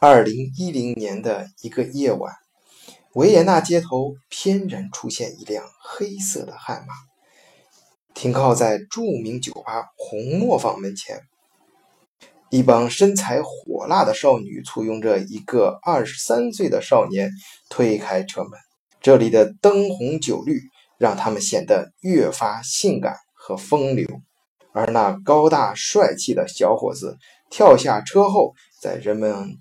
二零一零年的一个夜晚，维也纳街头翩然出现一辆黑色的悍马，停靠在著名酒吧红磨坊门前。一帮身材火辣的少女簇拥着一个二十三岁的少年推开车门。这里的灯红酒绿让他们显得越发性感和风流，而那高大帅气的小伙子跳下车后，在人们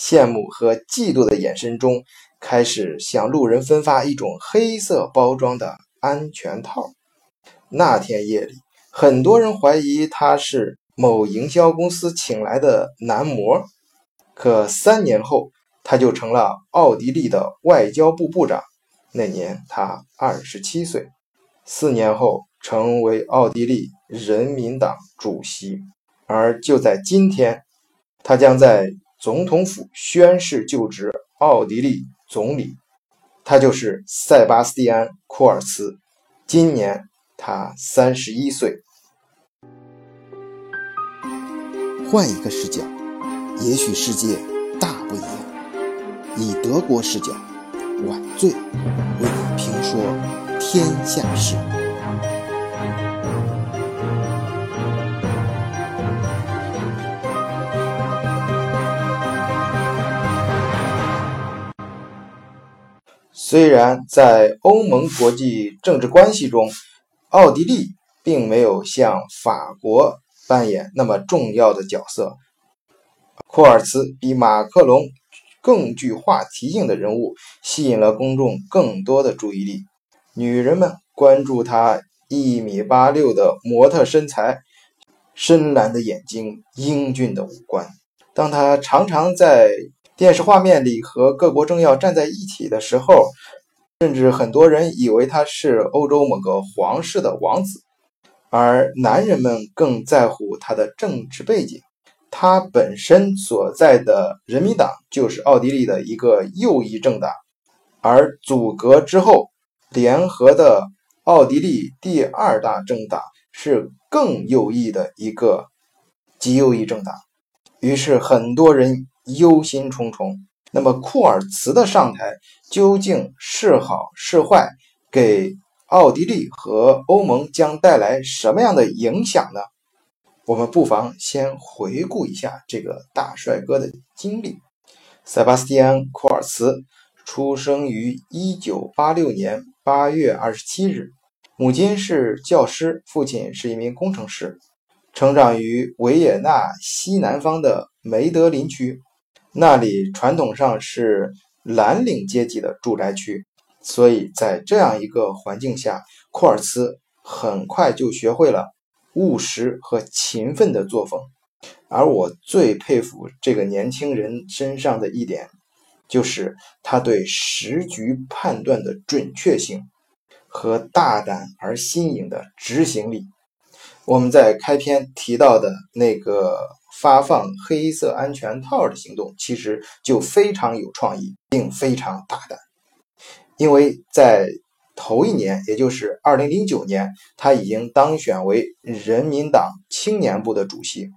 羡慕和嫉妒的眼神中，开始向路人分发一种黑色包装的安全套。那天夜里，很多人怀疑他是。某营销公司请来的男模，可三年后他就成了奥地利的外交部部长。那年他二十七岁，四年后成为奥地利人民党主席。而就在今天，他将在总统府宣誓就职奥地利总理。他就是塞巴斯蒂安·库尔茨，今年他三十一岁。换一个视角，也许世界大不一样。以德国视角，晚醉为你评说天下事。虽然在欧盟国际政治关系中，奥地利并没有像法国。扮演那么重要的角色，库尔茨比马克龙更具话题性的人物，吸引了公众更多的注意力。女人们关注他一米八六的模特身材、深蓝的眼睛、英俊的五官。当他常常在电视画面里和各国政要站在一起的时候，甚至很多人以为他是欧洲某个皇室的王子。而男人们更在乎他的政治背景，他本身所在的人民党就是奥地利的一个右翼政党，而组阁之后联合的奥地利第二大政党是更右翼的一个极右翼政党，于是很多人忧心忡忡。那么库尔茨的上台究竟是好是坏？给？奥地利和欧盟将带来什么样的影响呢？我们不妨先回顾一下这个大帅哥的经历。塞巴斯蒂安·库尔茨出生于1986年8月27日，母亲是教师，父亲是一名工程师，成长于维也纳西南方的梅德林区，那里传统上是蓝领阶级的住宅区。所以在这样一个环境下，库尔茨很快就学会了务实和勤奋的作风。而我最佩服这个年轻人身上的一点，就是他对时局判断的准确性和大胆而新颖的执行力。我们在开篇提到的那个发放黑色安全套的行动，其实就非常有创意，并非常大胆。因为在头一年，也就是二零零九年，他已经当选为人民党青年部的主席，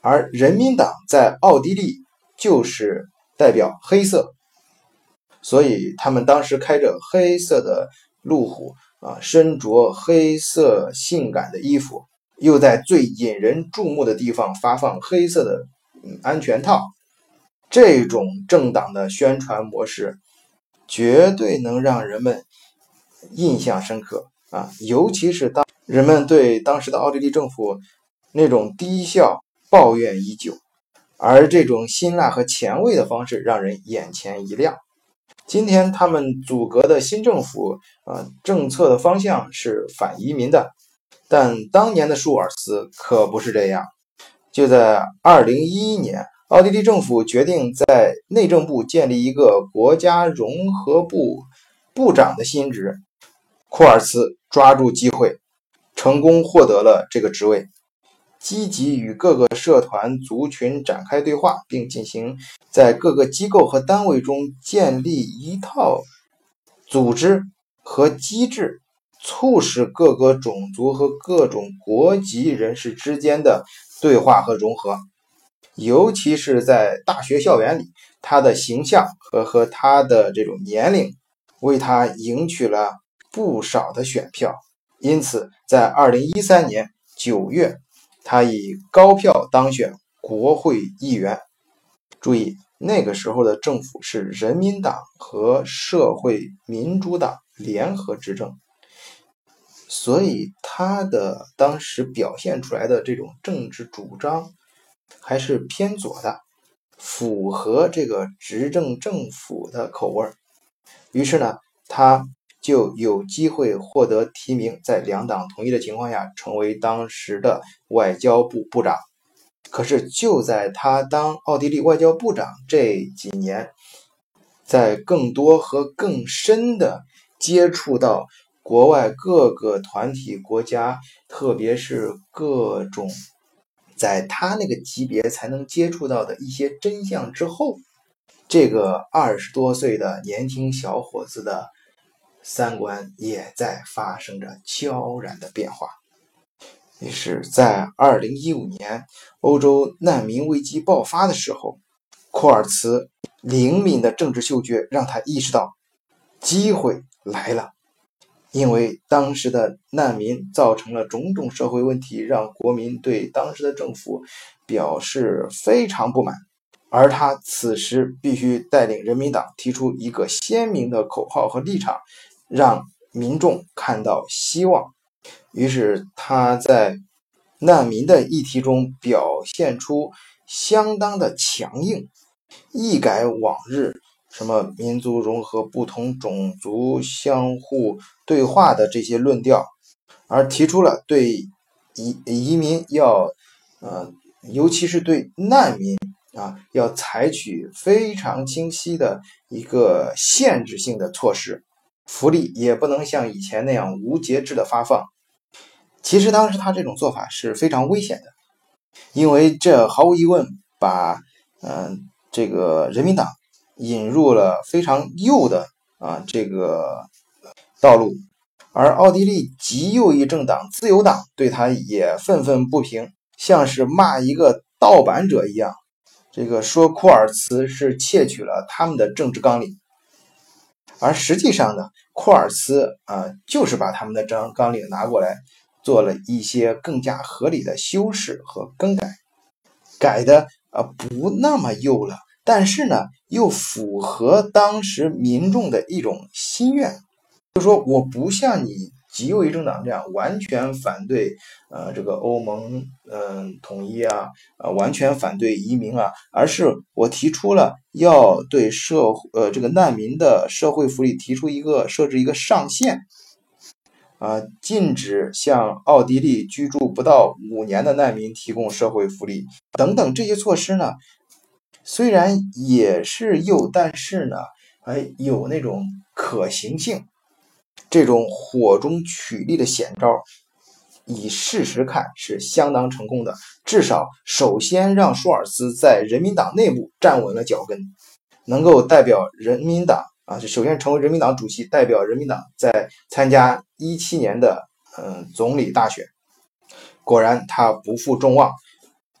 而人民党在奥地利就是代表黑色，所以他们当时开着黑色的路虎啊，身着黑色性感的衣服，又在最引人注目的地方发放黑色的安全套，这种政党的宣传模式。绝对能让人们印象深刻啊！尤其是当人们对当时的奥地利政府那种低效抱怨已久，而这种辛辣和前卫的方式让人眼前一亮。今天他们组阁的新政府啊，政策的方向是反移民的，但当年的舒尔茨可不是这样。就在二零一一年。奥地利政府决定在内政部建立一个国家融合部部长的新职，库尔茨抓住机会，成功获得了这个职位，积极与各个社团族群展开对话，并进行在各个机构和单位中建立一套组织和机制，促使各个种族和各种国籍人士之间的对话和融合。尤其是在大学校园里，他的形象和和他的这种年龄，为他赢取了不少的选票。因此，在二零一三年九月，他以高票当选国会议员。注意，那个时候的政府是人民党和社会民主党联合执政。所以他的当时表现出来的这种政治主张还是偏左的，符合这个执政政府的口味儿。于是呢，他就有机会获得提名，在两党同意的情况下，成为当时的外交部部长。可是就在他当奥地利外交部长这几年，在更多和更深的接触到。国外各个团体国家，特别是各种在他那个级别才能接触到的一些真相之后，这个二十多岁的年轻小伙子的三观也在发生着悄然的变化。于是，在二零一五年欧洲难民危机爆发的时候，库尔茨灵敏的政治嗅觉让他意识到机会来了。因为当时的难民造成了种种社会问题，让国民对当时的政府表示非常不满，而他此时必须带领人民党提出一个鲜明的口号和立场，让民众看到希望。于是他在难民的议题中表现出相当的强硬，一改往日。什么民族融合、不同种族相互对话的这些论调，而提出了对移移民要，呃，尤其是对难民啊，要采取非常清晰的一个限制性的措施，福利也不能像以前那样无节制的发放。其实当时他这种做法是非常危险的，因为这毫无疑问把，嗯，这个人民党。引入了非常右的啊这个道路，而奥地利极右翼政党自由党对他也愤愤不平，像是骂一个盗版者一样。这个说库尔茨是窃取了他们的政治纲领，而实际上呢，库尔茨啊就是把他们的章纲领拿过来，做了一些更加合理的修饰和更改，改的啊不那么右了。但是呢，又符合当时民众的一种心愿，就说我不像你极右翼政党这样完全反对，呃，这个欧盟嗯统一啊，呃，完全反对移民啊，而是我提出了要对社呃这个难民的社会福利提出一个设置一个上限，啊，禁止向奥地利居住不到五年的难民提供社会福利等等这些措施呢。虽然也是右，但是呢，哎，有那种可行性。这种火中取栗的险招，以事实看是相当成功的。至少首先让舒尔茨在人民党内部站稳了脚跟，能够代表人民党啊，就首先成为人民党主席，代表人民党在参加一七年的嗯总理大选。果然，他不负众望，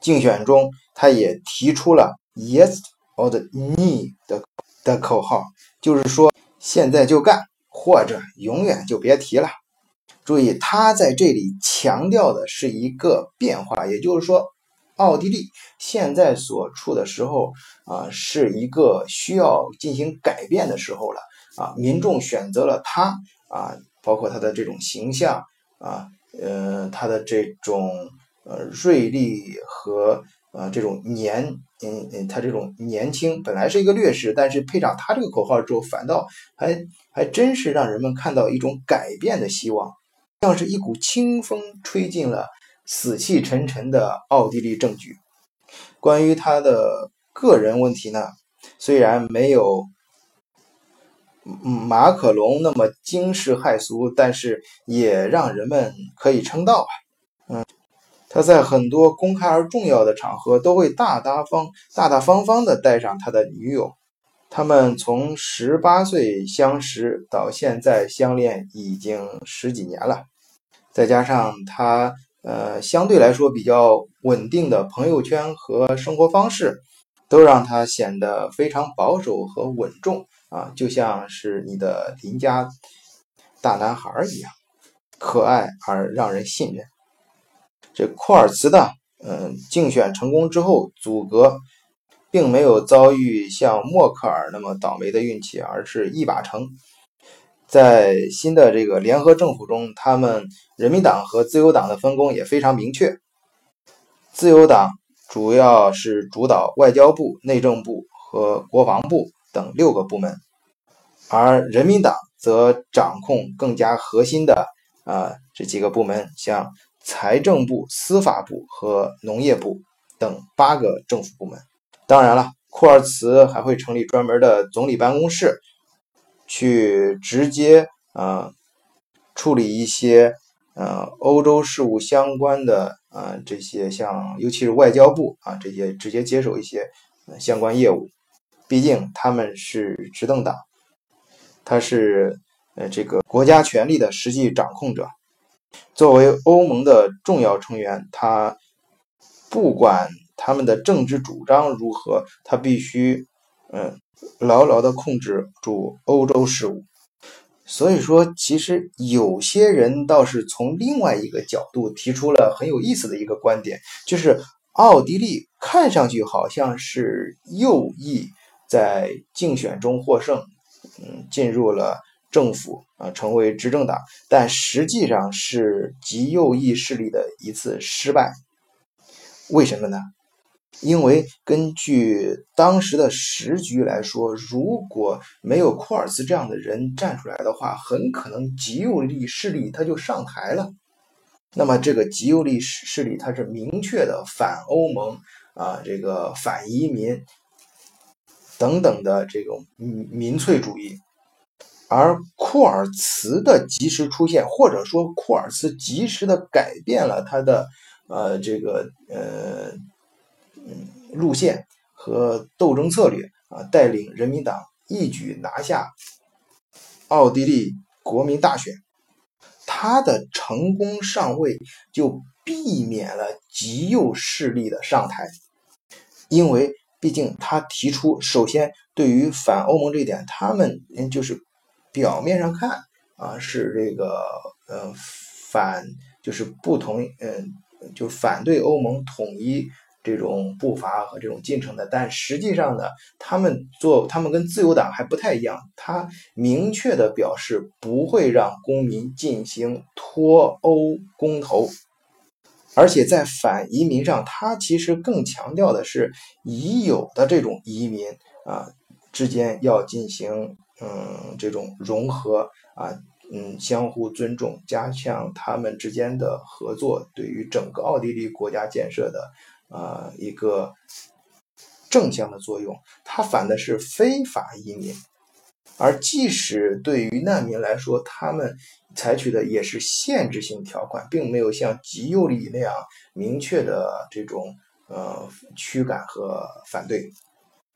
竞选中他也提出了。Yes or no 的的口号，就是说现在就干，或者永远就别提了。注意，他在这里强调的是一个变化，也就是说，奥地利现在所处的时候啊，是一个需要进行改变的时候了啊。民众选择了他啊，包括他的这种形象啊，呃，他的这种呃锐利和。啊，这种年，嗯嗯，他这种年轻本来是一个劣势，但是配上他这个口号之后，反倒还还真是让人们看到一种改变的希望，像是一股清风吹进了死气沉沉的奥地利政局。关于他的个人问题呢，虽然没有马可龙那么惊世骇俗，但是也让人们可以称道吧，嗯。他在很多公开而重要的场合都会大大方、大大方方地带上他的女友。他们从十八岁相识到现在相恋已经十几年了。再加上他呃相对来说比较稳定的朋友圈和生活方式，都让他显得非常保守和稳重啊，就像是你的邻家大男孩一样，可爱而让人信任。这库尔茨的嗯竞选成功之后，组阁并没有遭遇像默克尔那么倒霉的运气，而是一把成。在新的这个联合政府中，他们人民党和自由党的分工也非常明确。自由党主要是主导外交部、内政部和国防部等六个部门，而人民党则掌控更加核心的啊这几个部门，像财政部、司法部和农业部等八个政府部门。当然了，库尔茨还会成立专门的总理办公室。去直接啊处理一些呃欧洲事务相关的啊这些像尤其是外交部啊这些直接接手一些相关业务，毕竟他们是执政党，他是呃这个国家权力的实际掌控者。作为欧盟的重要成员，他不管他们的政治主张如何，他必须嗯。牢牢地控制住欧洲事务，所以说，其实有些人倒是从另外一个角度提出了很有意思的一个观点，就是奥地利看上去好像是右翼在竞选中获胜，嗯，进入了政府啊，成为执政党，但实际上是极右翼势力的一次失败。为什么呢？因为根据当时的时局来说，如果没有库尔茨这样的人站出来的话，很可能极右力势力他就上台了。那么这个极右力势力，它是明确的反欧盟啊，这个反移民等等的这种民民粹主义。而库尔茨的及时出现，或者说库尔茨及时的改变了他的呃这个呃。路线和斗争策略啊，带领人民党一举拿下奥地利国民大选。他的成功上位就避免了极右势力的上台，因为毕竟他提出，首先对于反欧盟这一点，他们就是表面上看啊是这个呃反，就是不同嗯就反对欧盟统一。这种步伐和这种进程的，但实际上呢，他们做他们跟自由党还不太一样，他明确的表示不会让公民进行脱欧公投，而且在反移民上，他其实更强调的是已有的这种移民啊之间要进行嗯这种融合啊嗯相互尊重，加强他们之间的合作，对于整个奥地利国家建设的。呃，一个正向的作用，它反的是非法移民，而即使对于难民来说，他们采取的也是限制性条款，并没有像极右翼那样明确的这种呃驱赶和反对。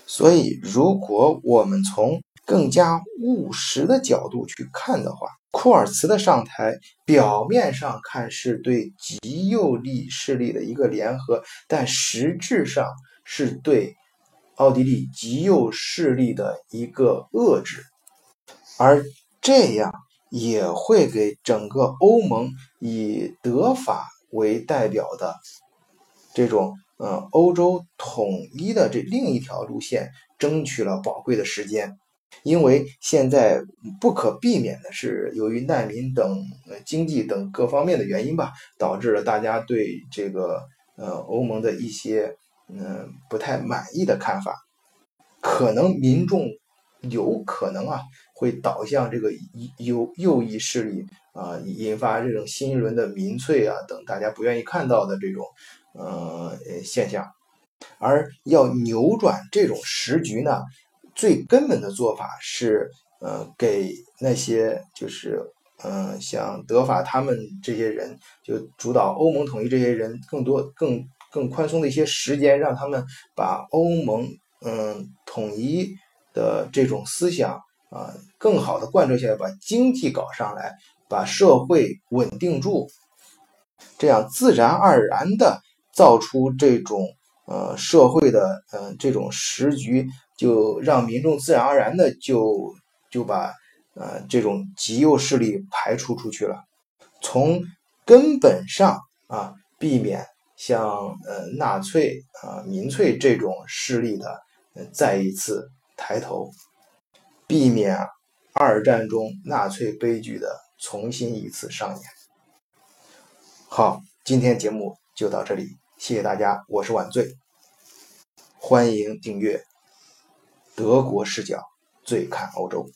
所以，如果我们从更加务实的角度去看的话，库尔茨的上台，表面上看是对极右力势力的一个联合，但实质上是对奥地利极右势力的一个遏制，而这样也会给整个欧盟以德法为代表的这种嗯欧洲统一的这另一条路线争取了宝贵的时间。因为现在不可避免的是，由于难民等经济等各方面的原因吧，导致了大家对这个呃欧盟的一些嗯不太满意的看法，可能民众有可能啊会导向这个右右翼势力啊，引发这种新一轮的民粹啊等大家不愿意看到的这种呃现象，而要扭转这种时局呢？最根本的做法是，呃，给那些就是，嗯，像德法他们这些人，就主导欧盟统一这些人，更多、更更宽松的一些时间，让他们把欧盟，嗯，统一的这种思想啊，更好的贯彻下来，把经济搞上来，把社会稳定住，这样自然而然的造出这种呃社会的嗯这种时局，就让民众自然而然的就就把呃这种极右势力排除出去了，从根本上啊避免像呃纳粹啊民粹这种势力的再一次抬头，避免二战中纳粹悲剧的重新一次上演。好，今天节目就到这里，谢谢大家，我是晚醉，欢迎订阅。德国视角，最看欧洲。